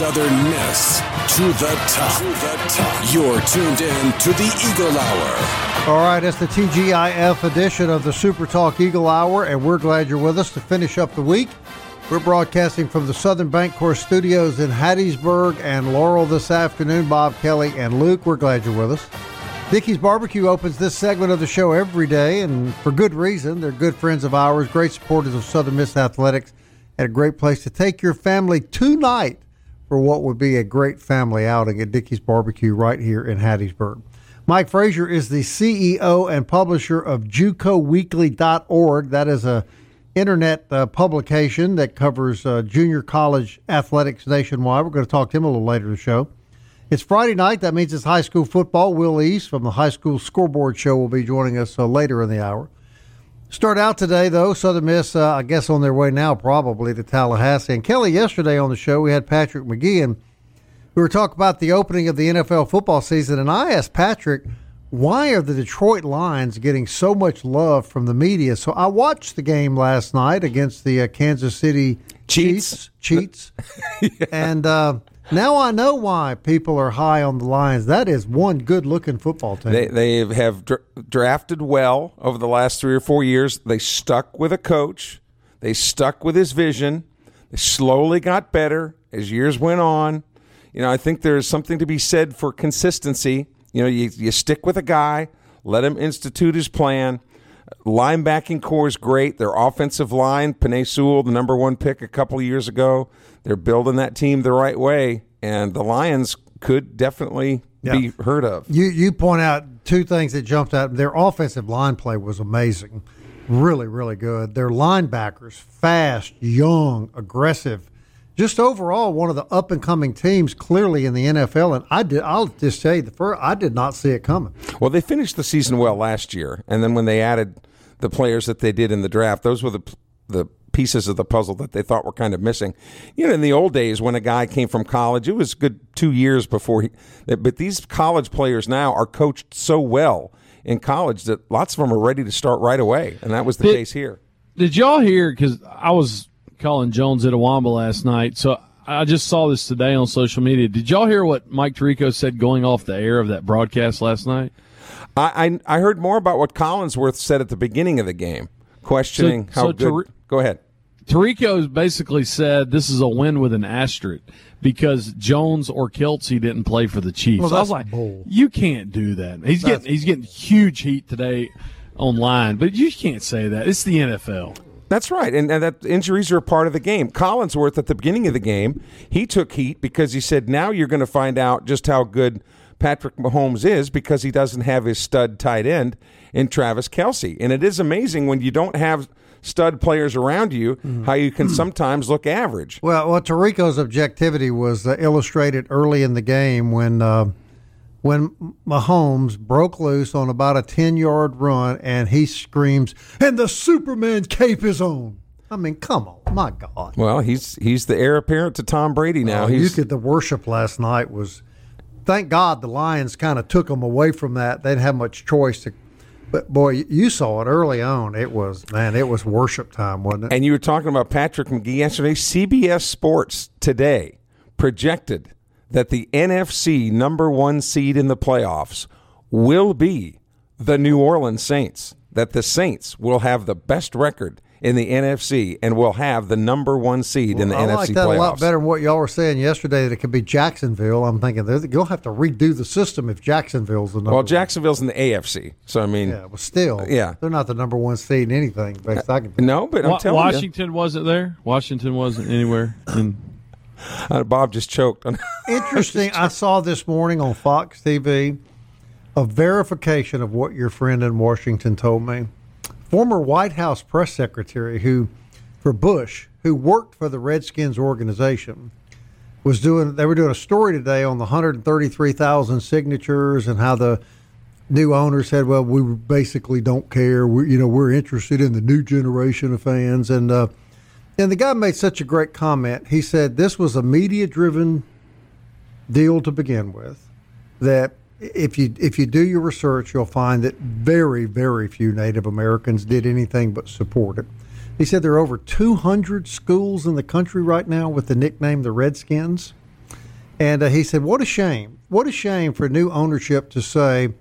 Southern Miss to the top. To the top. You're tuned in to the Eagle Hour. All right, it's the TGIF edition of the Super Talk Eagle Hour, and we're glad you're with us to finish up the week. We're broadcasting from the Southern Bancorp Studios in Hattiesburg and Laurel this afternoon. Bob Kelly and Luke, we're glad you're with us. Dickey's Barbecue opens this segment of the show every day, and for good reason. They're good friends of ours, great supporters of Southern Miss Athletics, and a great place to take your family tonight for what would be a great family outing at Dickey's Barbecue right here in Hattiesburg. Mike Frazer is the CEO and publisher of JUCOweekly.org. That is a internet uh, publication that covers uh, junior college athletics nationwide. We're going to talk to him a little later in the show. It's Friday night. That means it's high school football. Will East from the High School Scoreboard Show will be joining us uh, later in the hour. Start out today, though. Southern Miss, uh, I guess, on their way now probably to Tallahassee. And Kelly, yesterday on the show, we had Patrick McGee, and we were talking about the opening of the NFL football season. And I asked Patrick, why are the Detroit Lions getting so much love from the media? So I watched the game last night against the uh, Kansas City Cheats. Cheats. Cheats. yeah. And uh, now I know why people are high on the Lions. That is one good looking football team. They, they have dra- drafted well over the last three or four years. They stuck with a coach, they stuck with his vision. They slowly got better as years went on. You know, I think there's something to be said for consistency. You know, you, you stick with a guy, let him institute his plan. Linebacking corps is great. Their offensive line, Penei Sewell, the number one pick a couple years ago, they're building that team the right way, and the Lions could definitely yeah. be heard of. You you point out two things that jumped out. Their offensive line play was amazing, really really good. Their linebackers, fast, young, aggressive. Just overall, one of the up and coming teams, clearly in the NFL. And I did. I'll just say the first, I did not see it coming. Well, they finished the season well last year, and then when they added the players that they did in the draft, those were the the pieces of the puzzle that they thought were kind of missing. You know, in the old days when a guy came from college, it was good two years before he. But these college players now are coached so well in college that lots of them are ready to start right away, and that was the did, case here. Did y'all hear? Because I was calling Jones at Awamba last night, so I just saw this today on social media. Did y'all hear what Mike Tirico said going off the air of that broadcast last night? I I, I heard more about what Collinsworth said at the beginning of the game, questioning so, how so good. Tar- go ahead. Tirico basically said this is a win with an asterisk because Jones or Kelce didn't play for the Chiefs. Well, I was like, bull. you can't do that. He's That's getting he's getting huge heat today online, but you can't say that. It's the NFL. That's right, and, and that injuries are a part of the game. Collinsworth at the beginning of the game, he took heat because he said, "Now you're going to find out just how good Patrick Mahomes is because he doesn't have his stud tight end in Travis Kelce." And it is amazing when you don't have stud players around you how you can sometimes look average. Well, well, Tirico's objectivity was uh, illustrated early in the game when uh, when Mahomes broke loose on about a ten yard run and he screams, "And the Superman cape is on." I mean, come on, my God. Well, he's he's the heir apparent to Tom Brady now. He's, you could the worship last night was. Thank God the Lions kind of took them away from that. They didn't have much choice to. But boy, you saw it early on. It was man, it was worship time, wasn't it? And you were talking about Patrick McGee yesterday. CBS Sports today projected that the NFC number one seed in the playoffs will be the New Orleans Saints. that the Saints will have the best record in the NFC and will have the number one seed in the I NFC like that playoffs. a lot better than what y'all were saying yesterday that it could be Jacksonville. I'm thinking they're- you'll have to redo the system if Jacksonville's the number well, one. Jacksonville's in the AFC, so I mean, Yeah, well, still, Yeah. they're not the number one seed in anything. Best I can no, but I'm Wa- telling Washington wasn't there. Washington wasn't anywhere. And you, uh, Bob just choked. Interesting. I saw this morning on Fox TV a verification of what your friend in Washington told me. Former White House press secretary who, for Bush, who worked for the Redskins organization, was doing. They were doing a story today on the 133,000 signatures and how the new owner said, "Well, we basically don't care. We, you know, we're interested in the new generation of fans." And uh, and the guy made such a great comment. He said this was a media-driven deal to begin with. That if you if you do your research, you'll find that very very few Native Americans did anything but support it. He said there are over 200 schools in the country right now with the nickname the Redskins. And uh, he said, What a shame. What a shame for new ownership to say,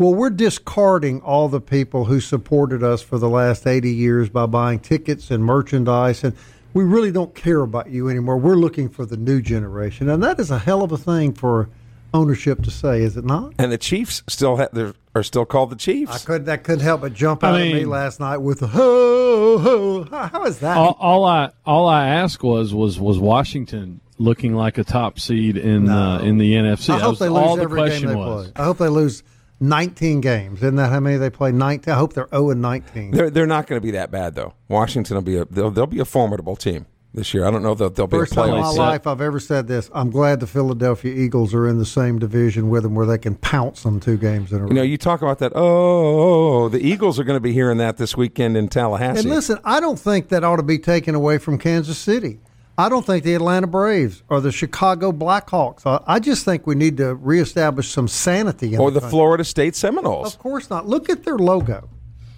well, we're discarding all the people who supported us for the last 80 years by buying tickets and merchandise, and we really don't care about you anymore. We're looking for the new generation. And that is a hell of a thing for ownership to say, is it not? and the Chiefs still ha- they're- still called the Chiefs. I couldn't, that couldn't help but jump out I at me last night with the ho, ho. How, how is that? all, all I all I asked was was was Washington looking like a top seed in uh, in the NFC. I hope they lose every game they was. play. I hope they lose 19 games. Isn't that how many they play? 19. I hope they're 0 and 19. They're they're not going to be that bad though. Washington will be a they'll, they'll be a formidable team this year. I don't know that they'll be First a time in my life I've ever said this. I'm glad the Philadelphia Eagles are in the same division with them where they can pounce them two games in a row. You know, you talk about that. Oh, the Eagles are going to be hearing that this weekend in Tallahassee. and listen, I don't think that ought to be taken away from Kansas City. I don't think the Atlanta Braves or the Chicago Blackhawks. I, I just think we need to reestablish some sanity. In or the country. Florida State Seminoles. Of course not. Look at their logo.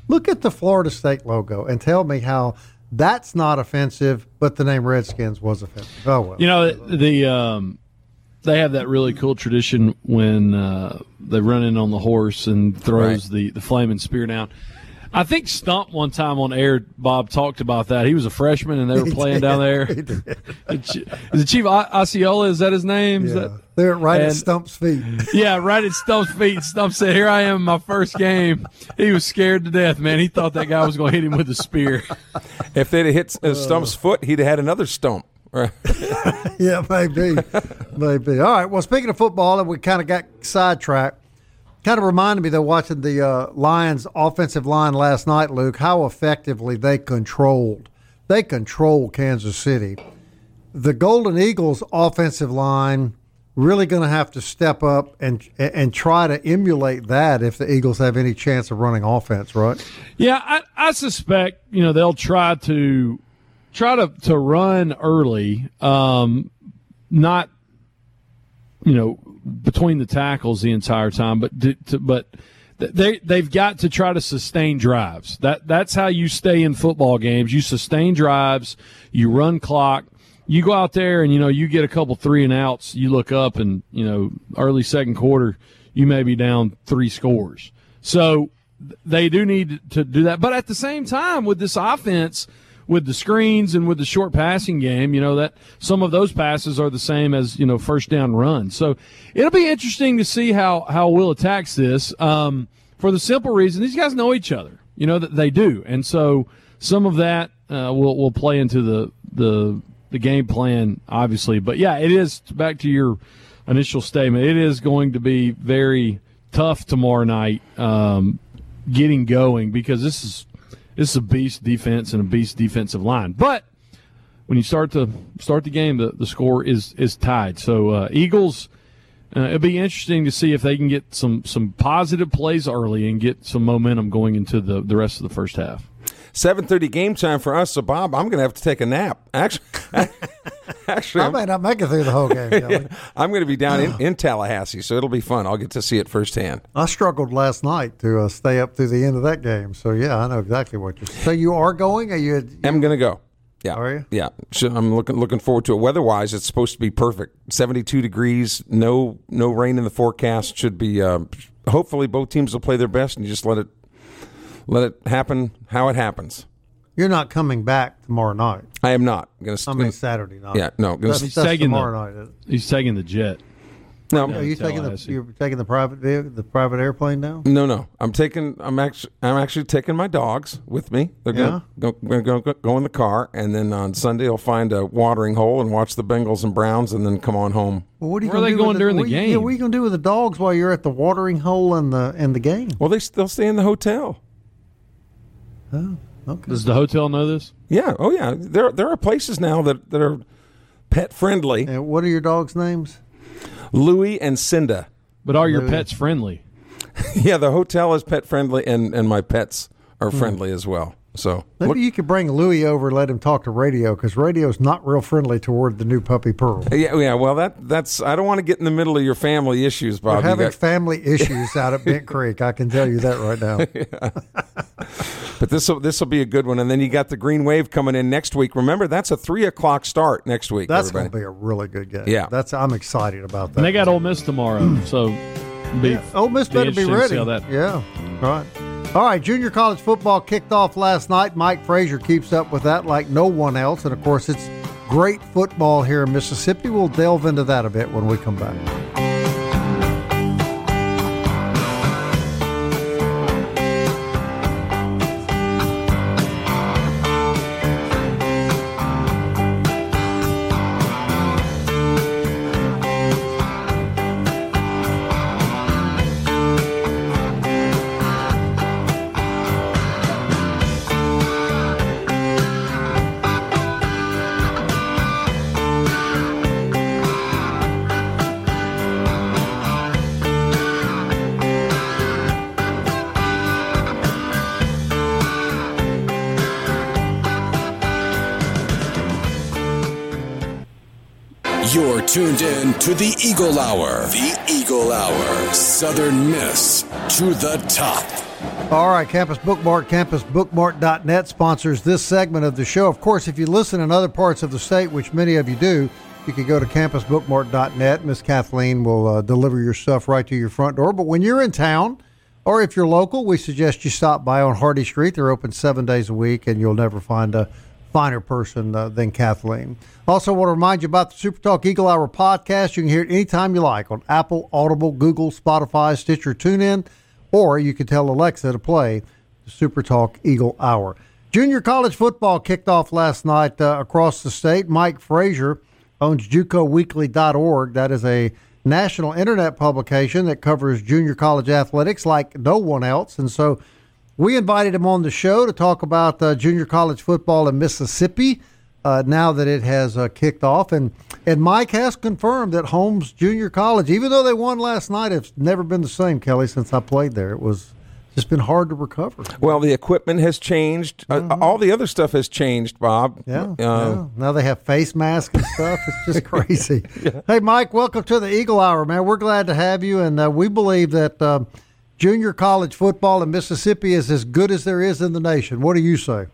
Look at the Florida State logo and tell me how that's not offensive, but the name Redskins was offensive. Oh well. You know the um, they have that really cool tradition when uh, they run in on the horse and throws Right. the the flaming spear down. I think Stump one time on air, Bob talked about that. He was a freshman and they were playing down there. The it Chief O- Osceola? Is that his name? Is yeah. that- They're right at and- Stump's feet. yeah, right at Stump's feet. Stump said, "Here I am, in my first game." He was scared to death, man. He thought that guy was going to hit him with a spear. If they'd have hit uh, Stump's foot, he'd have had another stump. Right. yeah, maybe, maybe. All right. Well, speaking of football, and we kind of got sidetracked. Kind of reminded me though, watching the uh, Lions' offensive line last night, Luke, how effectively they controlled. They controlled Kansas City. The Golden Eagles' offensive line really going to have to step up and and try to emulate that if the Eagles have any chance of running offense, right? Yeah, I, I suspect you know they'll try to try to to run early, um, not you know between the tackles the entire time, but to, but they they've got to try to sustain drives. That that's how you stay in football games. You sustain drives, you run clock. You go out there and you know you get a couple three and outs. You look up and you know early second quarter, you may be down three scores. So they do need to do that. But at the same time, with this offense, with the screens and with the short passing game, you know that some of those passes are the same as you know first down runs. So it'll be interesting to see how how Will attacks this. Um, for the simple reason these guys know each other, you know that they do, and so some of that uh, will will play into the the the game plan, obviously. But yeah, it is back to your initial statement. It is going to be very tough tomorrow night um, getting going because this is this is a beast defense and a beast defensive line. But when you start to start the game, the, the score is is tied. So uh, Eagles. Uh, it'll be interesting to see if they can get some some positive plays early and get some momentum going into the, the rest of the first half. Seven thirty game time for us. So Bob, I'm going to have to take a nap. Actually, actually, I I'm, may not make it through the whole game. Kelly. I'm going to be down in, in Tallahassee, so it'll be fun. I'll get to see it firsthand. I struggled last night to uh, stay up through the end of that game. So yeah, I know exactly what you're. So you are going? Are you? I'm going to go. Yeah. Are you? Yeah. So I'm looking looking forward to it. Weather-wise, it's supposed to be perfect. 72 degrees, no no rain in the forecast. Should be. Uh, hopefully, both teams will play their best and you just let it let it happen how it happens. You're not coming back tomorrow night. I am not I'm going to. I mean Saturday night. Yeah, no. Gonna, That's, He's that's taking the- tomorrow night. He's taking the jet. no, Are you taking the you're taking the private vehicle, the private airplane now? no, no. I'm taking. I'm actually. I'm actually taking my dogs with me. They're gonna go, gonna go, go, go in the car, and then on Sunday I'll find a watering hole and watch the Bengals and Browns, and then come on home. Well, what are you Where are gonna they do with going during the what you- Yeah, what are you going to do with the dogs while you're at the watering hole and the and the game? Well, they they'll stay in the hotel. Oh, okay. Does the hotel know this? Yeah. Oh, yeah. There there are places now that that are pet friendly. And what are your dogs' names? Louis and Cinda. But are your Louis. pets friendly? Yeah, the hotel is pet friendly, and and my pets are hmm. friendly as well. So Maybe what- you could bring Louis over and let him talk to radio because radio's not real friendly toward the new puppy Pearl. Uh, yeah, yeah. Well, that that's. I don't want to get in the middle of your family issues, Bob. We're having got- family issues out at Bent Creek. I can tell you that right now. but this will this will be a good one. And then you got the Green Wave coming in next week. Remember, that's a three o'clock start next week. That's going to be a really good game. Yeah. that's I'm excited about that. And they got Ole Miss tomorrow, mm. so be Ole Miss better be ready. see how that- Yeah, right. All right, junior college football kicked off last night. Mike Frazer keeps up with that like no one else, and of course, it's great football here in Mississippi. We'll delve into that a bit when we come back. Tuned in to the Eagle Hour. The Eagle Hour. Southern Miss to the top. All right, Campus Bookmark, campusbookmark.net sponsors this segment of the show. Of course, if you listen in other parts of the state, which many of you do, you can go to campusbookmark.net. Miss Kathleen will uh, deliver your stuff right to your front door. But when you're in town, or if you're local, we suggest you stop by on Hardy Street. They're open seven days a week, and you'll never find a finer person uh, than Kathleen. Also, want to remind you about the Super Talk Eagle Hour podcast. You can hear it anytime you like on Apple, Audible, Google, Spotify, Stitcher, TuneIn, or you can tell Alexa to play the Super Talk Eagle Hour. Junior college football kicked off last night uh, across the state. Mike Frazer owns JUCOweekly.org. That is a national internet publication that covers junior college athletics like no one else. And so we invited him on the show to talk about uh, junior college football in Mississippi uh, now that it has uh, kicked off. And, and Mike has confirmed that Holmes Junior College, even though they won last night, it's never been the same, Kelly, since I played there. It was just been hard to recover. Well, the equipment has changed. Uh, all the other stuff has changed, Bob. Yeah, Uh, yeah. Now they have face masks and stuff. It's just crazy. Hey, Mike, welcome to the Eagle Hour, man. We're glad to have you, and uh, we believe that um, junior college football in Mississippi is as good as there is in the nation. What do you say?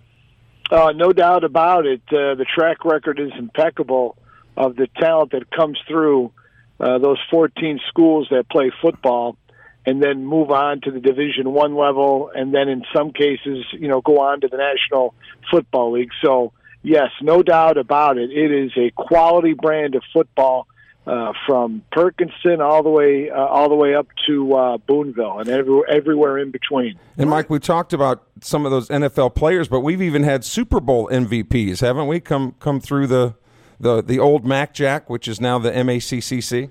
Uh, no doubt about it. Uh, the track record is impeccable of the talent that comes through uh, those 14 schools that play football, and then move on to the Division One level, and then in some cases, you know, go on to the National Football League. So, yes, no doubt about it. It is a quality brand of football. Uh, from Perkinston all the way uh, all the way up to uh, Boonville and every, everywhere in between. And Mike, we talked about some of those NFL players, but we've even had Super Bowl MVPs, haven't we? Come come through the the the old Mac Jack, which is now the MACCC.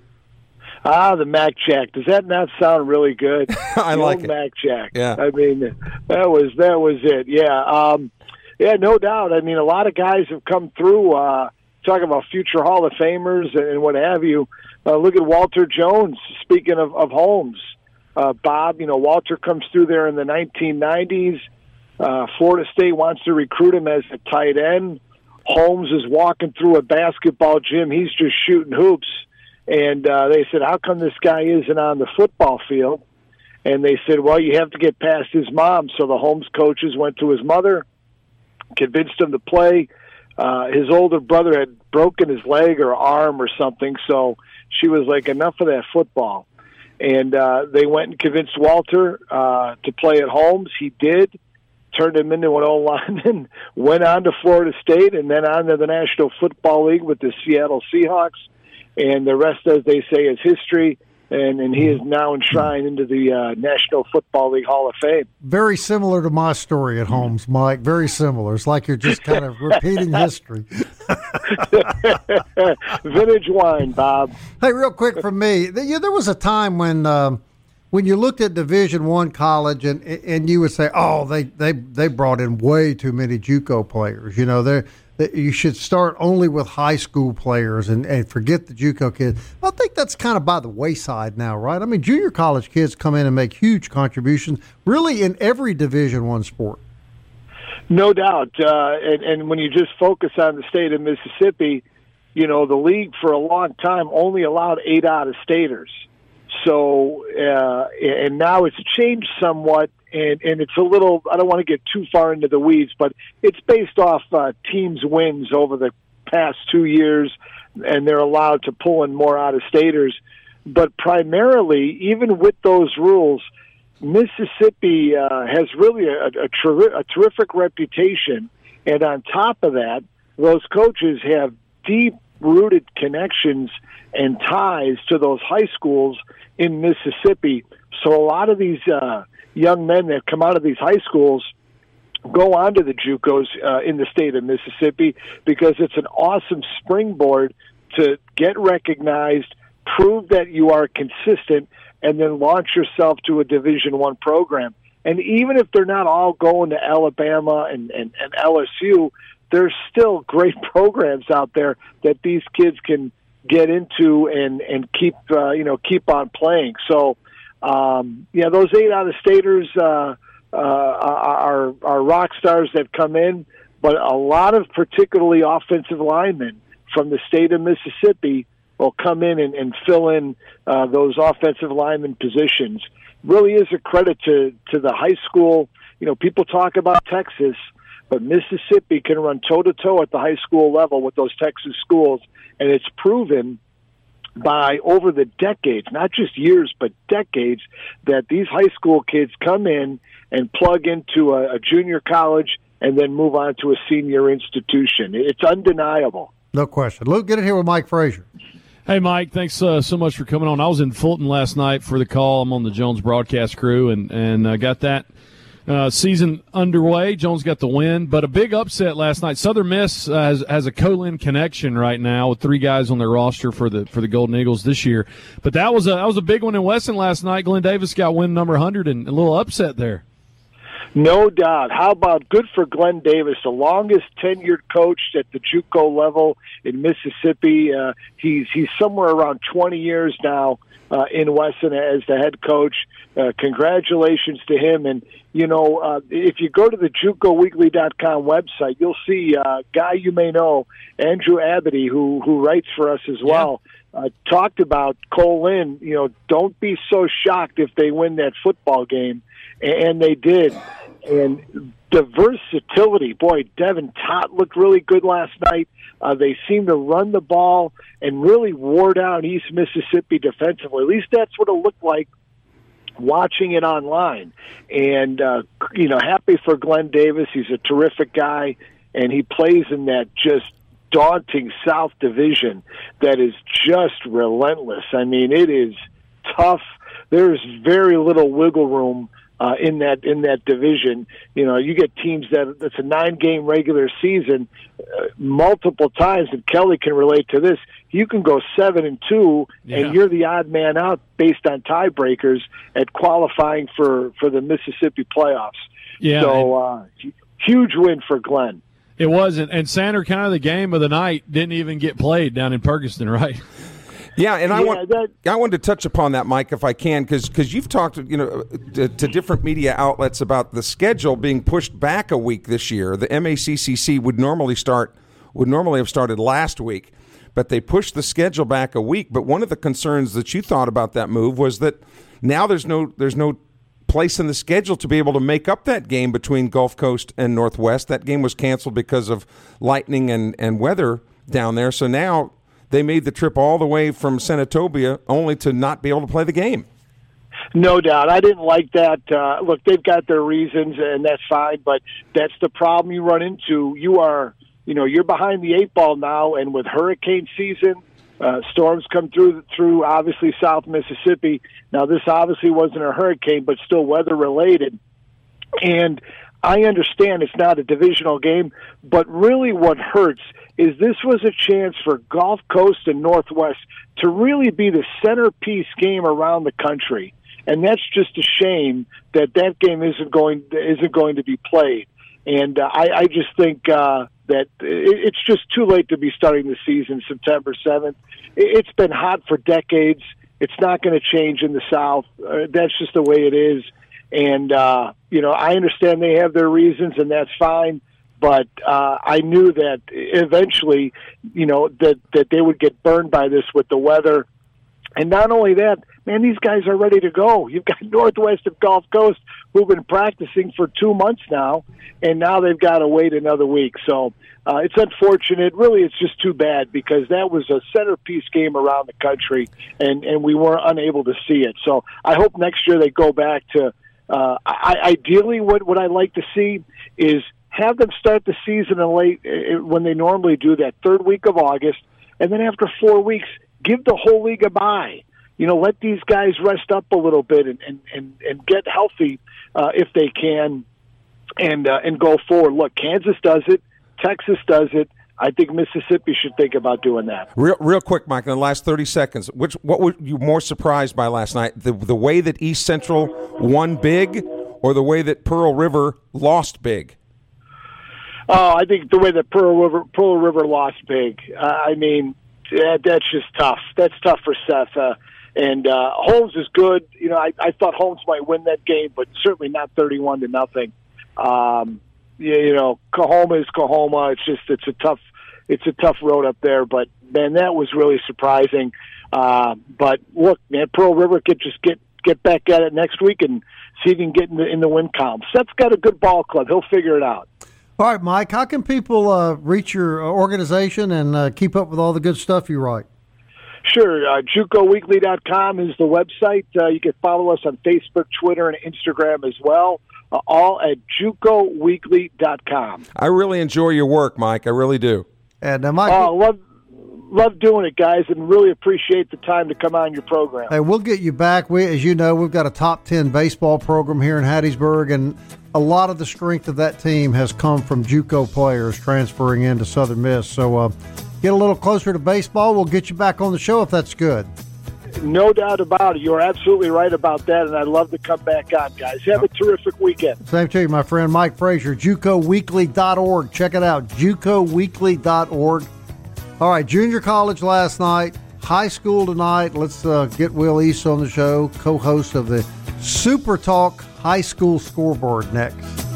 Ah, the Mac Jack. Does that not sound really good? I The like old it. Mac Jack. Yeah. I mean, that was that was it. Yeah. Um, yeah, no doubt. I mean, a lot of guys have come through. Uh, talking about future Hall of Famers and, and what have you. Uh, look at Walter Jones. Speaking of, of Holmes, uh, Bob. You know, Walter comes through there in the 1990s. Uh, Florida State wants to recruit him as a tight end. Holmes is walking through a basketball gym. He's just shooting hoops. And uh, they said, How come this guy isn't on the football field? And they said, Well, you have to get past his mom. So the Holmes coaches went to his mother, convinced him to play. Uh, his older brother had broken his leg or arm or something. So she was like, Enough of that football. And uh, they went and convinced Walter uh, to play at Holmes. He did. turned him into an old lineman, went on to Florida State, and then on to the National Football League with the Seattle Seahawks. And the rest, as they say, is history and, and he is now enshrined into the uh, National Football League Hall of Fame. Very similar to my story at Holmes, Mike. Very similar. It's like you're just kind of repeating history. Vintage wine, Bob. Hey, real quick from me, there was a time when. Um, when you looked at Division One college, and and you would say, "Oh, they they they brought in way too many JUCO players." You know, they're that you should start only with high school players and, and forget the JUCO kids. I think that's kind of by the wayside now, right? I mean, junior college kids come in and make huge contributions, really in every Division One sport. No doubt, uh, and, and when you just focus on the state of Mississippi, you know the league for a long time only allowed eight out of staters. So, uh, and now it's changed somewhat and and it's a little. I don't want to get too far into the weeds, but it's based off uh, teams' wins over the past two years, and they're allowed to pull in more out of staters. But primarily, even with those rules, Mississippi uh, has really a, a, ter- a terrific reputation, and on top of that, those coaches have deep rooted connections and ties to those high schools in Mississippi. So a lot of these uh, young men that come out of these high schools go on to the JUCOs uh, in the state of Mississippi because it's an awesome springboard to get recognized, prove that you are consistent, and then launch yourself to a Division One program. And even if they're not all going to Alabama and, and, and LSU, there's still great programs out there that these kids can get into and and keep uh, you know keep on playing. So um, yeah, those eight out of staters uh, uh, are are rock stars that come in, but a lot of particularly offensive linemen from the state of Mississippi will come in and, and fill in uh, those offensive lineman positions. Really is a credit to to the high school. You know, people talk about Texas, but Mississippi can run toe to toe at the high school level with those Texas schools, and it's proven by over the decades, not just years, but decades, that these high school kids come in and plug into a, a junior college and then move on to a senior institution. It's undeniable. No question. Luke, get it here with Mike Frazer. Hey, Mike, thanks uh, so much for coming on. I was in Fulton last night for the call. I'm on the Jones broadcast crew and, and uh, got that uh, season underway. Jones got the win, but a big upset last night. Southern Miss uh, has, has a Co-Lin connection right now with three guys on their roster for the for the Golden Eagles this year. But that was a that was a big one in Wesson last night. Glenn Davis got win number 100 and a little upset there. No doubt. How about good for Glenn Davis, the longest tenured coach at the JUCO level in Mississippi. Uh, he's he's somewhere around 20 years now uh, in Wesson as the head coach. Uh, congratulations to him. And, you know, uh, if you go to the JUCOweekly.com website, you'll see a uh, guy you may know, Andrew Abity, who, who writes for us as well, yeah. uh, talked about Co-Lin. You know, don't be so shocked if they win that football game. And they did. And the versatility, boy, Devin Tott looked really good last night. Uh, they seem to run the ball and really wore down East Mississippi defensively. At least that's what it looked like watching it online. And, uh, you know, happy for Glenn Davis. He's a terrific guy, and he plays in that just daunting South Division that is just relentless. I mean, it is tough. There's very little wiggle room uh, in that in that division. You know, you get teams that it's a nine game regular season uh, multiple times, and Kelly can relate to this. You can go seven and two, yeah. and you're the odd man out based on tiebreakers at qualifying for for the Mississippi playoffs. Yeah, so uh, huge win for Glenn. It was, and, and Sander, kind of the game of the night, didn't even get played down in Ferguson, right? Yeah, and I want that, I wanted to touch upon that, Mike, if I can, because because you've talked, you know, to, to, different media outlets about the schedule being pushed back a week this year. The MACCC would normally start would normally have started last week, but they pushed the schedule back a week. But one of the concerns that you thought about that move was that now there's no there's no place in the schedule to be able to make up that game between Gulf Coast and Northwest. That game was canceled because of lightning and, and weather down there. So now they made the trip all the way from Senatobia only to not be able to play the game. No doubt. I didn't like that. Uh, look, they've got their reasons, and that's fine. But that's the problem you run into. You are, you know, you're behind the eight ball now, and with hurricane season, uh, storms come through through obviously South Mississippi. Now, this obviously wasn't a hurricane, but still weather related. And I understand it's not a divisional game, but really what hurts is this was a chance for Gulf Coast and Northwest to really be the centerpiece game around the country. And that's just a shame that that game isn't going isn't going to be played. And uh, I, I just think uh, that it, it's just too late to be starting the season September seventh. It, it's been hot for decades. It's not going to change in the South. Uh, that's just the way it is. And uh, you know, I understand they have their reasons, and that's fine. But uh, I knew that eventually, you know, that that they would get burned by this with the weather. And not only that, man, these guys are ready to go. You've got Northwest of Gulf Coast who've been practicing for two months now, and now they've got to wait another week. So uh, it's unfortunate. Really, it's just too bad because that was a centerpiece game around the country, and and we were unable to see it. So I hope next year they go back to. Uh, I, ideally, what what I like to see is have them start the season in late uh, when they normally do that third week of August, and then after four weeks, give the whole league a bye. You know, let these guys rest up a little bit and and and, and get healthy uh, if they can, and uh, and go forward. Look, Kansas does it, Texas does it. I think Mississippi should think about doing that. Real, real quick, Mike. In the last thirty seconds, which what were you more surprised by last night? The the way that East Central won big, or the way that Pearl River lost big? Oh, I think the way that Pearl River Pearl River lost big. Uh, I mean, that, that's just tough. That's tough for Seth. Uh, and uh, Holmes is good. You know, I, I thought Holmes might win that game, but certainly not thirty-one to nothing. Um, you, you know, Coahoma is Coahoma. It's just it's a tough it's a tough road up there. But man, that was really surprising. Uh, but look, man, Pearl River could just get get back at it next week and see if he can get in the in the win column. Seth's got a good ball club. He'll figure it out. All right, Mike. How can people uh, reach your organization and uh, keep up with all the good stuff you write? Sure. Uh, JUCOweekly.com is the website. Uh, you can follow us on Facebook, Twitter, and Instagram as well. Uh, all at JUCOweekly.com. I really enjoy your work, Mike. I really do. And uh, Mike, Oh, love love doing it, guys, and really appreciate the time to come on your program. Hey, we'll get you back. We, as you know, we've got a top ten baseball program here in Hattiesburg, and a lot of the strength of that team has come from JUCO players transferring into Southern Miss. So, uh, get a little closer to baseball. We'll get you back on the show if that's good. No doubt about it. You're absolutely right about that, and I'd love to come back on, guys. Have a terrific weekend. Same to you, my friend Mike Frazer, JUCOweekly.org. Check it out, JUCOweekly.org. All right, junior college last night, high school tonight. Let's uh, get Will East on the show, co-host of the Super Talk High School Scoreboard next.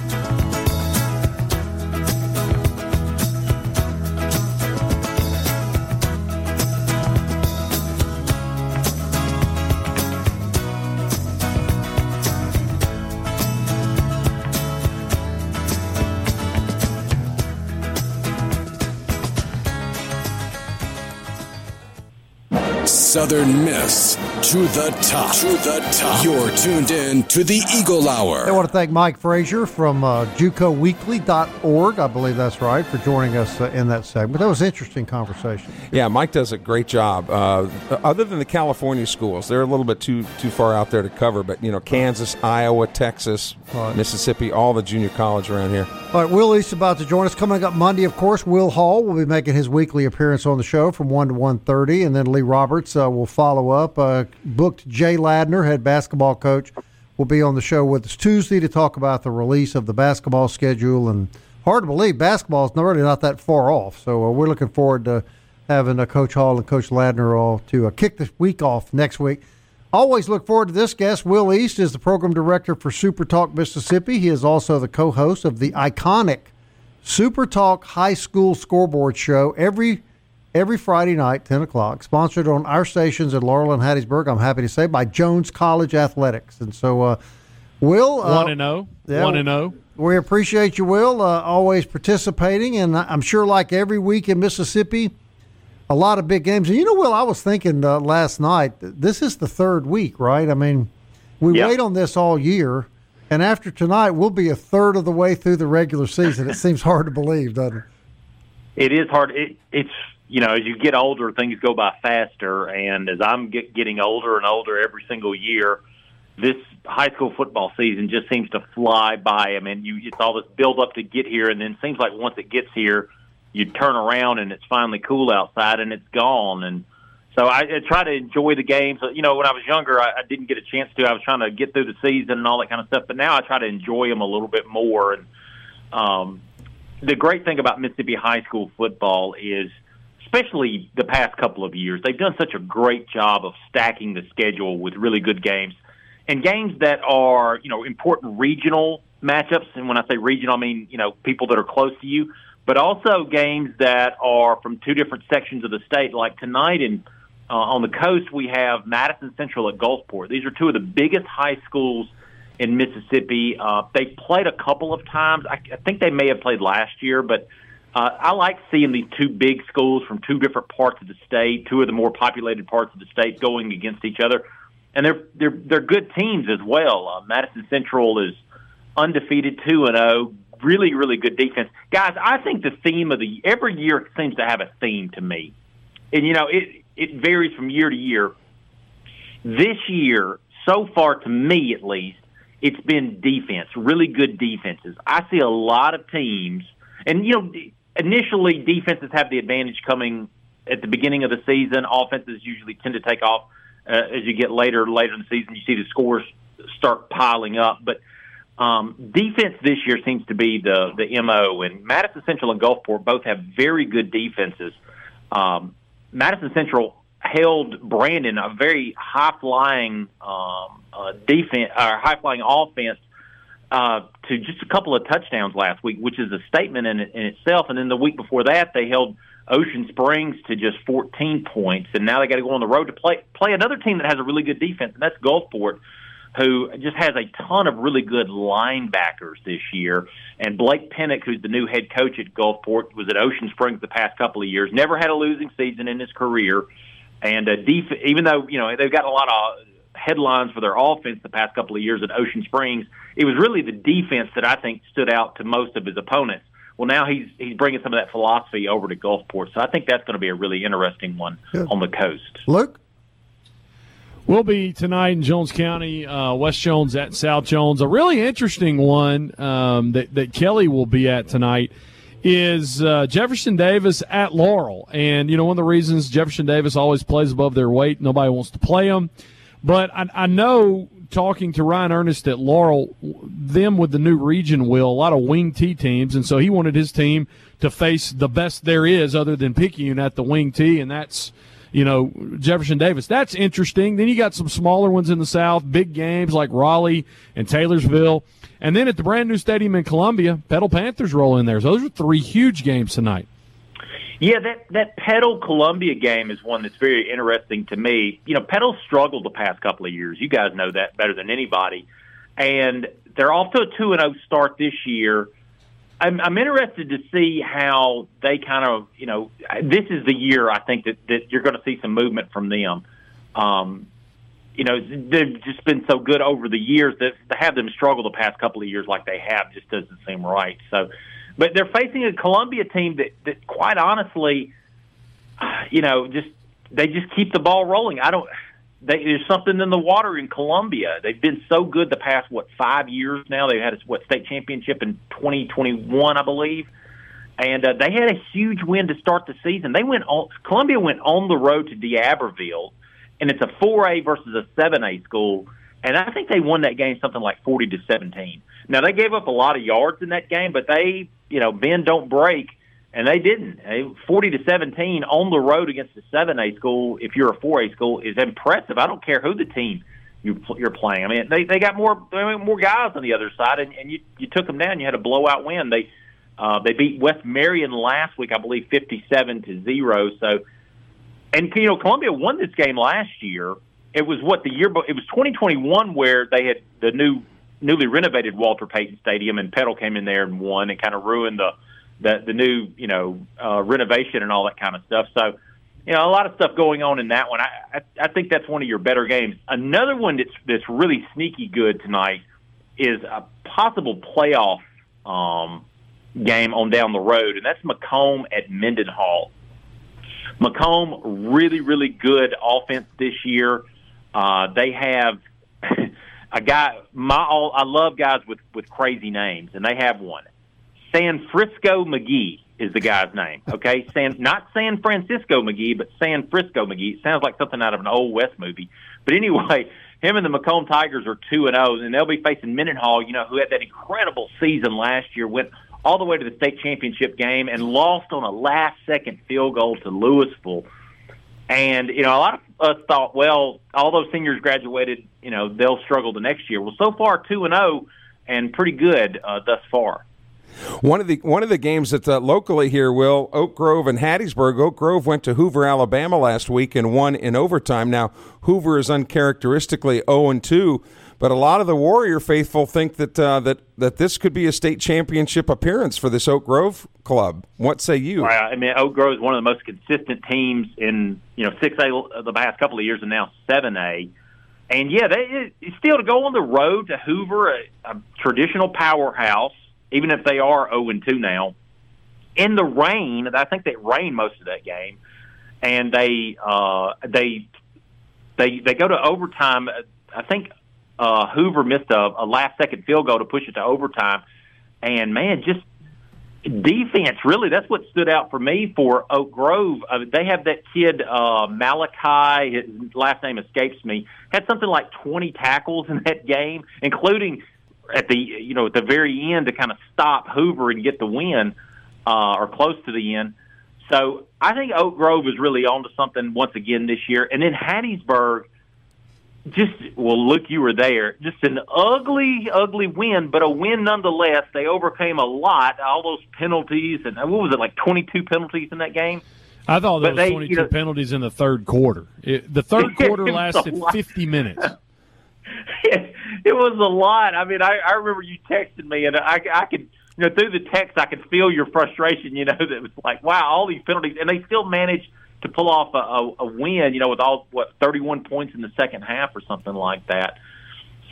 Southern Miss to the top. To the top. You're tuned in to the Eagle Hour. I want to thank Mike Frazer from uh, JUCOweekly.org, I believe that's right, for joining us uh, in that segment. That was an interesting conversation. Yeah, Mike does a great job. Uh, other than the California schools, they're a little bit too too far out there to cover. But you know, Kansas, Iowa, Texas, Right. Mississippi, all the junior college around here. All right, Will East about to join us. Coming up Monday, of course, Will Hall will be making his weekly appearance on the show from 1 to 1.30, and then Lee Roberts uh, will follow up. Uh, booked Jay Ladner, head basketball coach, will be on the show with us Tuesday to talk about the release of the basketball schedule. And hard to believe, basketball is really not that far off. So uh, we're looking forward to having uh, Coach Hall and Coach Ladner all to uh, kick the week off next week. Always look forward to this guest. Will East is the program director for Super Talk Mississippi. He is also the co host of the iconic Super Talk High School Scoreboard Show every every Friday night, 10 o'clock, sponsored on our stations in Laurel and Hattiesburg, I'm happy to say, by Jones College Athletics. And so, uh, Will. Uh, One and zero. yeah. One and zero. we appreciate you, Will, uh, always participating. And I- I'm sure, like every week in Mississippi, a lot of big games. And you know, Will, I was thinking uh, last night, this is the third week, right? I mean, We Yeah. wait on this all year, and after tonight, we'll be a third of the way through the regular season. It seems hard to believe, doesn't it? It is hard. It, it's you know, as you get older, things go by faster, and as I'm get, getting older and older every single year, this high school football season just seems to fly by. I mean, you it's all this build up to get here, and then it seems like once it gets here, you turn around and it's finally cool outside, and it's gone. And so I, I try to enjoy the games. You know, when I was younger, I, I didn't get a chance to. I was trying to get through the season and all that kind of stuff, but now I try to enjoy them a little bit more. And um, the great thing about Mississippi high school football is, especially the past couple of years, they've done such a great job of stacking the schedule with really good games and games that are, you know, important regional matchups. And when I say regional, I mean, you know, people that are close to you, but also games that are from two different sections of the state. Like tonight in uh, on the coast, we have Madison Central at Gulfport. These are two of the biggest high schools in Mississippi. Uh, they played a couple of times. I, I think they may have played last year, but uh, I like seeing these two big schools from two different parts of the state, two of the more populated parts of the state, going against each other, and they're they're they're good teams as well. Uh, Madison Central is undefeated, two and zero. Really, really good defense, guys. I think the theme of the every year seems to have a theme to me, and you know it it varies from year to year. This year, so far to me at least, it's been defense, really good defenses. I see a lot of teams, and you know, initially defenses have the advantage coming at the beginning of the season. Offenses usually tend to take off uh, as you get later, later in the season. You see the scores start piling up, but um, defense this year seems to be the the mo. And Madison Central and Gulfport both have very good defenses. Um, Madison Central held Brandon a very high flying um, uh, defense or high flying offense uh, to just a couple of touchdowns last week, which is a statement in, in itself. And then the week before that, they held Ocean Springs to just 14 points, and now they got to go on the road to play play another team that has a really good defense, and that's Gulfport, who just has a ton of really good linebackers this year. And Blake Pennick, who's the new head coach at Gulfport, was at Ocean Springs the past couple of years, never had a losing season in his career. And uh, def- even though you know they've got a lot of headlines for their offense the past couple of years at Ocean Springs, it was really the defense that I think stood out to most of his opponents. Well, now he's he's bringing some of that philosophy over to Gulfport, so I think that's going to be a really interesting one Good. on the coast. Luke? We'll be tonight in Jones County, uh, West Jones at South Jones. A really interesting one um, that, that Kelly will be at tonight is uh, Jefferson Davis at Laurel. And, you know, one of the reasons Jefferson Davis always plays above their weight, nobody wants to play them. But I, I know talking to Ryan Ernest at Laurel, them with the new region will, a lot of wing T teams. And so he wanted his team to face the best there is other than Picayune at the wing T. And that's you know, Jefferson Davis. That's interesting. Then you got some smaller ones in the South, big games like Raleigh and Taylorsville. And then at the brand new stadium in Columbia, Petal Panthers roll in there. So those are three huge games tonight. Yeah, that that Petal Columbia game is one that's very interesting to me. You know, Petal struggled the past couple of years. You guys know that better than anybody, and they're off to a two and zero start this year. I'm, I'm interested to see how they kind of, you know, this is the year I think that, that you're going to see some movement from them. Um, you know, they've just been so good over the years that to have them struggle the past couple of years like they have just doesn't seem right. So, but they're facing a Columbia team that, that quite honestly, you know, just they just keep the ball rolling. I don't. They, there's something in the water in Columbia. They've been so good the past what five years now. They've had a what state championship in 2021, I believe, and uh, they had a huge win to start the season. They went on. Columbia went on the road to D'Iberville, and it's a 4A versus a 7A school, and I think they won that game something like 40 to 17. Now they gave up a lot of yards in that game, but they, you know, bend don't break and they didn't. Forty to seventeen on the road against a seven A school, if you're a four A school, is impressive. I don't care who the team you you're playing. I mean, they they got more they got more guys on the other side, and, and you you took them down. You had a blowout win. They uh, they beat West Marion last week, I believe, fifty-seven to zero. So, and you know, Columbia won this game last year. It was what the year, it was 2021 where they had the new newly renovated Walter Payton Stadium, and Petal came in there and won, and kind of ruined the the the new you know uh, renovation and all that kind of stuff. So you know, a lot of stuff going on in that one. I, I I think that's one of your better games. Another one that's that's really sneaky good tonight is a possible playoff um, game on down the road, and that's McComb at Mendenhall. McComb really really good offense this year. Uh, they have a guy. My all I love guys with with crazy names, and they have one. San Frisco McGee is the guy's name. Okay, San not San Francisco McGee, but San Frisco McGee. It sounds like something out of an old West movie. But anyway, him and the McComb Tigers are two and zero, and they'll be facing Mendenhall. You know, who had that incredible season last year, went all the way to the state championship game and lost on a last second field goal to Louisville. And you know, a lot of us thought, well, all those seniors graduated. You know, they'll struggle the next year. Well, so far, two and zero, and pretty good uh, thus far. One of the one of the games that uh, locally here, will Oak Grove and Hattiesburg. Oak Grove went to Hoover, Alabama last week and won in overtime. Now Hoover is uncharacteristically zero oh and two, but a lot of the Warrior faithful think that uh, that that this could be a state championship appearance for this Oak Grove club. What say you? I mean, Oak Grove is one of the most consistent teams in you know six A the past couple of years, and now seven A. And yeah, they still to go on the road to Hoover, a, a traditional powerhouse even if they are 0 and 2 now. In the rain, I think they rained most of that game, and they uh, they they they go to overtime. I think uh, Hoover missed a, a last second field goal to push it to overtime, and man, just defense really that's what stood out for me for Oak Grove. Mean, they have that kid uh, Malachi. His last name escapes me. Had something like twenty tackles in that game, including at the you know at the very end to kind of stop Hoover and get the win uh, or close to the end. So I think Oak Grove is really on to something once again this year. And then Hattiesburg, just well, look, you were there. Just an ugly, ugly win, but a win nonetheless. They overcame a lot, all those penalties, and what was it like twenty two penalties in that game. I thought there was 22 you know, penalties in the third quarter. It, the third quarter lasted 50 minutes. it, it was a lot. I mean, I, I remember you texted me, and I, I could, you know, through the text, I could feel your frustration. You know, that was like, wow, all these penalties, and they still managed to pull off a, a, a win. You know, with all what thirty-one points in the second half or something like that.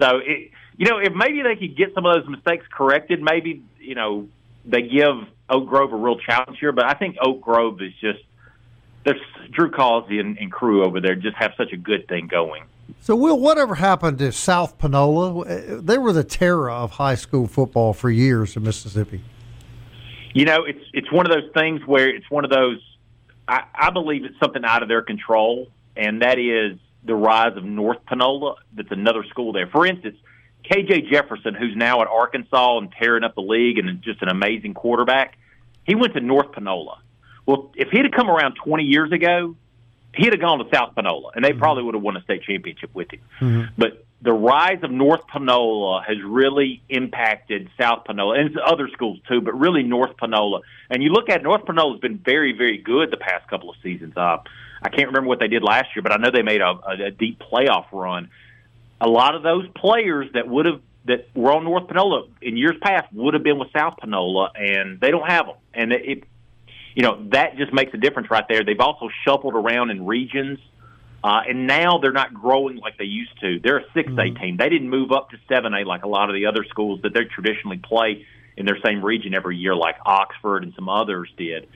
So, it, you know, if maybe they could get some of those mistakes corrected, maybe you know they give Oak Grove a real challenge here. But I think Oak Grove is just there's Drew Causey and, and crew over there just have such a good thing going. So, Will, whatever happened to South Panola? They were the terror of high school football for years in Mississippi. You know, it's it's one of those things where it's one of those. I, I believe it's something out of their control, and that is the rise of North Panola. That's another school there. For instance, KJ Jefferson, who's now at Arkansas and tearing up the league and just an amazing quarterback, he went to North Panola. Well, if he'd have come around 20 years ago, he'd have gone to South Panola, and they mm-hmm. probably would have won a state championship with him. Mm-hmm. But the rise of North Panola has really impacted South Panola and other schools too, but really North Panola. And you look at North Panola has been very, very good the past couple of seasons. Uh, I can't remember what they did last year, but I know they made a, a, a deep playoff run. A lot of those players that would have that were on North Panola in years past would have been with South Panola, and they don't have them. And it, you know that just makes a difference right there. They've also shuffled around in regions, uh, and now they're not growing like they used to. They're a 6 A mm-hmm. team. They didn't move up to seven A like a lot of the other schools that they traditionally play in their same region every year, like Oxford and some others did.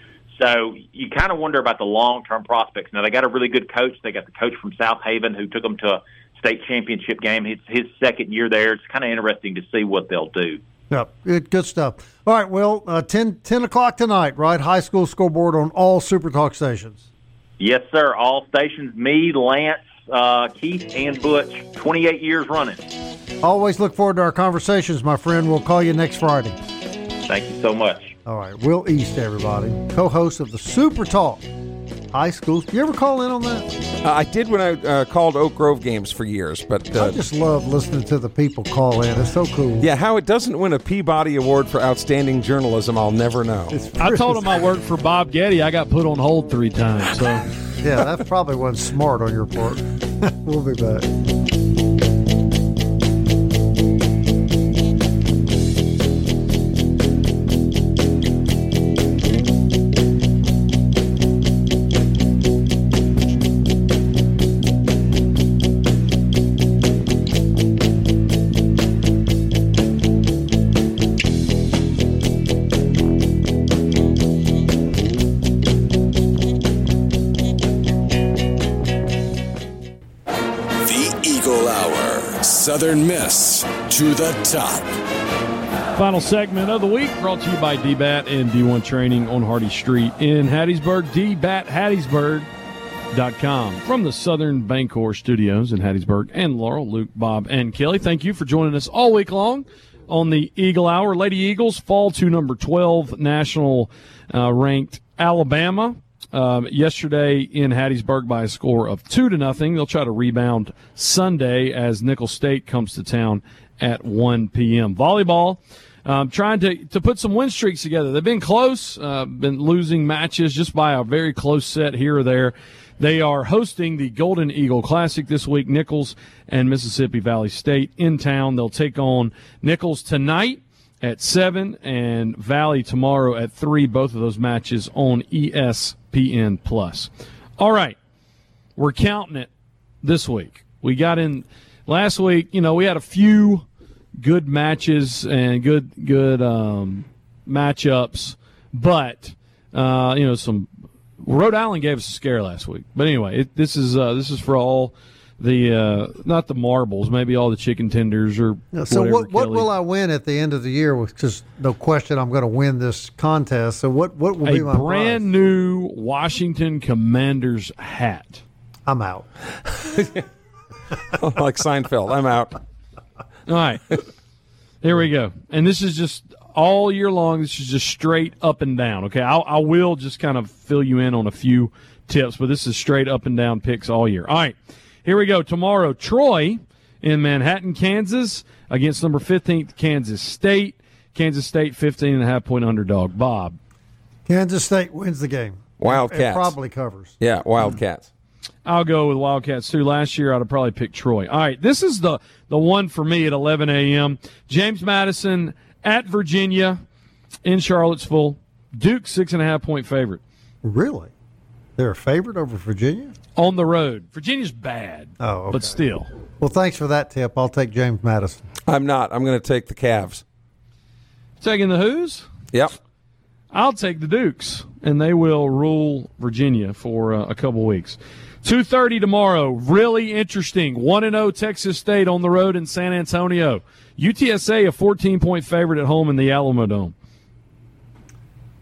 So you kind of wonder about the long term prospects. Now they got a really good coach. They got the coach from Southaven who took them to a state championship game. It's his second year there. It's kind of interesting to see what they'll do. Yep, good, good stuff. All right, well, uh, 10, 10 o'clock tonight, right? High school scoreboard on all Super Talk stations. Yes, sir. All stations. Me, Lance, uh, Keith, and Butch. Twenty-eight years running. Always look forward to our conversations, my friend. We'll call you next Friday. Thank you so much. All right, Will East, everybody, co-host of the Super Talk high schools. You ever call in on that? Uh, I did when I uh, called Oak Grove games for years, but uh, I just love listening to the people call in. It's so cool. Yeah, how it doesn't win a Peabody Award for outstanding journalism, I'll never know. I told him I worked for Bob Getty. I got put on hold three times. So yeah, that probably wasn't smart on your part. we'll be back. Southern Miss to the top. Final segment of the week brought to you by DBAT and D1 Training on Hardy Street in Hattiesburg. DBATHattiesburg.com. From the Southern Bancorp studios in Hattiesburg and Laurel, Luke, Bob, and Kelly, thank you for joining us all week long on the Eagle Hour. Lady Eagles fall to number 12 national uh, ranked Alabama. Um, yesterday in Hattiesburg by a score of two to nothing. They'll try to rebound Sunday as Nicholls State comes to town at 1 p.m. Volleyball, um, trying to, to put some win streaks together. They've been close, uh, been losing matches just by a very close set here or there. They are hosting the Golden Eagle Classic this week. Nicholls and Mississippi Valley State in town. They'll take on Nicholls tonight at 7 and Valley tomorrow at 3. Both of those matches on ESPN Plus. All right. We're counting it this week. We got in last week, you know, we had a few good matches and good good um, matchups, but uh, you know, some Rhode Island gave us a scare last week. But anyway, it, this is uh, this is for all the uh, not the marbles, maybe all the chicken tenders or so. whatever, what what Kelly. will I win at the end of the year? Because no question, I'm going to win this contest. So what what will a be my brand prize? new Washington Commanders hat. I'm out. like Seinfeld. I'm out. All right. here we go. And this is just all year long. This is just straight up and down. Okay. I'll, I will just kind of fill you in on a few tips, but this is straight up and down picks all year. All right. Here we go. Tomorrow, Troy in Manhattan, Kansas against number 15th, Kansas State. Kansas State, 15 and a half point underdog. Bob. Kansas State wins the game. It Wildcats. probably covers. Yeah, Wildcats. I'll go with Wildcats too. Last year, I'd have probably picked Troy. All right, this is the the one for me at 11 a.m. James Madison at Virginia in Charlottesville. Duke six and a half point favorite Really? They're a favorite over Virginia? On the road. Virginia's bad, Oh, okay. but still. Well, thanks for that tip. I'll take James Madison. I'm not. I'm going to take the Cavs. Taking the Who's? Yep. I'll take the Dukes, and they will rule Virginia for uh, a couple weeks. 2.30 tomorrow. Really interesting. 1-0 Texas State on the road in San Antonio. UTSA a 14-point favorite at home in the Alamodome.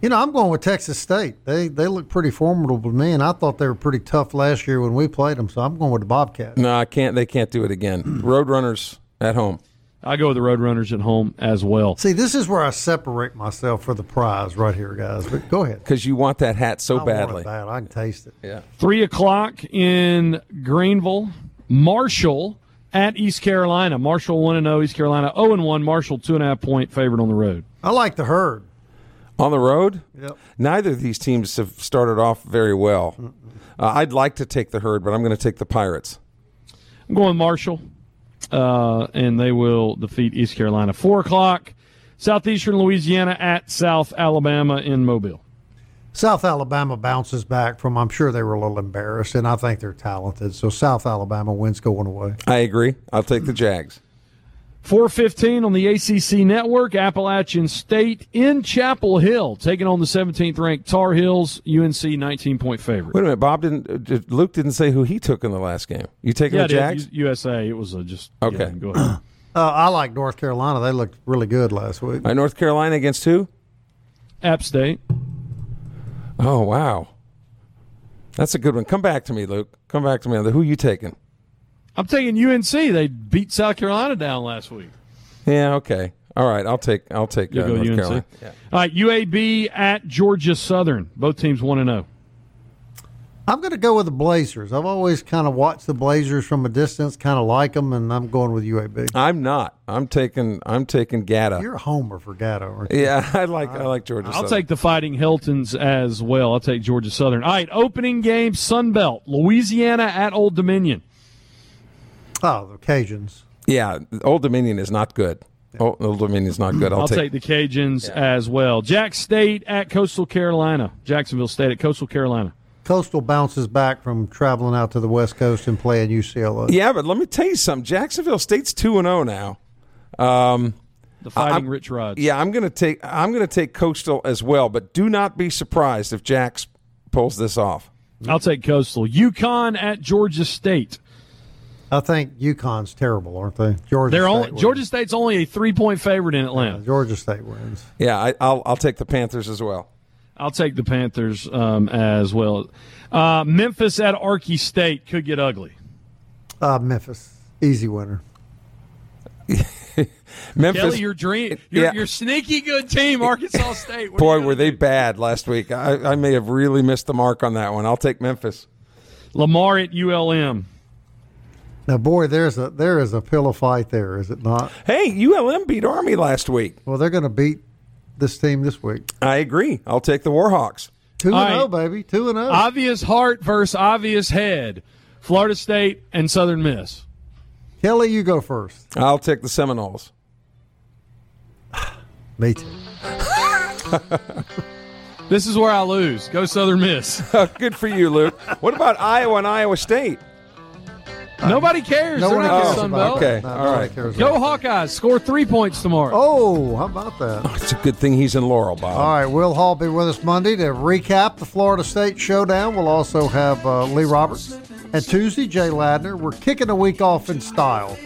You know, I'm going with Texas State. They they look pretty formidable to me, and I thought they were pretty tough last year when we played them. So I'm going with the Bobcats. No, I can't. They can't do it again. Roadrunners at home. I go with the Roadrunners at home as well. See, this is where I separate myself for the prize right here, guys. But go ahead. Because you want that hat so I want it badly. bad. I can taste it. Yeah. 3 o'clock in Greenville. Marshall at East Carolina. Marshall 1-0, East Carolina 0-1. Marshall 2.5 point favorite on the road. I like the herd. On the road? Yep. Neither of these teams have started off very well. Uh, I'd like to take the herd, but I'm going to take the Pirates. I'm going Marshall, uh, and they will defeat East Carolina. Four o'clock, Southeastern Louisiana at South Alabama in Mobile. South Alabama bounces back from. I'm sure they were a little embarrassed, and I think they're talented. So South Alabama wins going away. I agree. I'll take the Jags. 415 on the ACC network, Appalachian State in Chapel Hill, taking on the 17th ranked Tar Heels, UNC 19 point favorite. Wait a minute. Bob didn't. uh, did- Luke didn't say who he took in the last game. You taking yeah, the it is. Jags? U- USA. It was a just Okay. yeah, go ahead. Uh, I like North Carolina. They looked really good last week. All right, North Carolina against who? App State. Oh wow, that's a good one. Come back to me, Luke. Come back to me on the who you taking. I'm taking UNC. They beat South Carolina down last week. Yeah, okay. All right, I'll take I'll take You uh, go North UNC. Carolina. All right, UAB at Georgia Southern. Both teams one and oh. zero. I'm going to go with the Blazers. I've always kind of watched the Blazers from a distance, kind of like them, and I'm going with UAB. I'm not. I'm taking I'm taking Gata. You're a homer for Gatto, aren't you? yeah, I like I like Georgia. I'll Southern. take the Fighting Heltons as well. I'll take Georgia Southern. All right, opening game Sun Belt, Louisiana at Old Dominion. Oh, the Cajuns. Yeah, Old Dominion is not good. Old, Old Dominion is not good. I'll, I'll take, the Cajuns as well. Jax State at Coastal Carolina. Jacksonville State at Coastal Carolina. Coastal bounces back from traveling out to the West Coast and playing UCLA. Yeah, but let me tell you something. Jacksonville State's two and zero now. Um, The Fighting I'm- Rich Rods. yeah, I'm gonna take I'm gonna take Coastal as well. But do not be surprised if Jax pulls this off. I'll take Coastal. UConn at Georgia State. I think UConn's terrible, aren't they? Georgia. They're State only, wins. Georgia State's only a three point favorite in Yeah, Atlanta. Georgia State wins. Yeah, I, I'll I'll take the Panthers as well. I'll take the Panthers um, as well. Uh, Memphis at Arky State could get ugly. Uh, Memphis, easy winner. Memphis. Kelly, your dream, your, Yeah. your sneaky good team, Arkansas State. What boy, you gonna were they do? bad last week. I, I may have really missed the mark on that one. I'll take Memphis. Lamar at ULM. Now, boy, there's a there is a pillow fight there, is it not? Hey, ULM beat Army last week. Well, they're going to beat this team this week. I agree. I'll take the Warhawks. Two All and zero, oh, baby. Two and oh. zero. Obvious heart versus obvious head. Florida State and Southern Miss. Kelly, you go first. I'll take the Seminoles. Me too. This is where I lose. Go Southern Miss. Good for you, Luke. What about Iowa and Iowa State? Nobody cares. No They're one not cares the Sun about Belt. Okay, that. No, all nobody right. cares Go about Hawkeyes. Score three points tomorrow. Oh, how about that? It's a good thing he's in Laurel, Bob. All right, Will Hall be with us Monday to recap the Florida State showdown. We'll also have uh, Lee Roberts. And Tuesday, Jay Ladner. We're kicking the week off in style.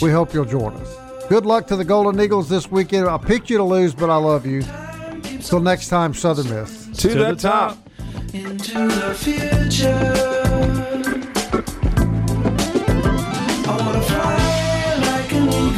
We hope you'll join us. Good luck to the Golden Eagles this weekend. I picked you to lose, but I love you. Till next time, Southern Miss. to, To the, the top. top. into the future.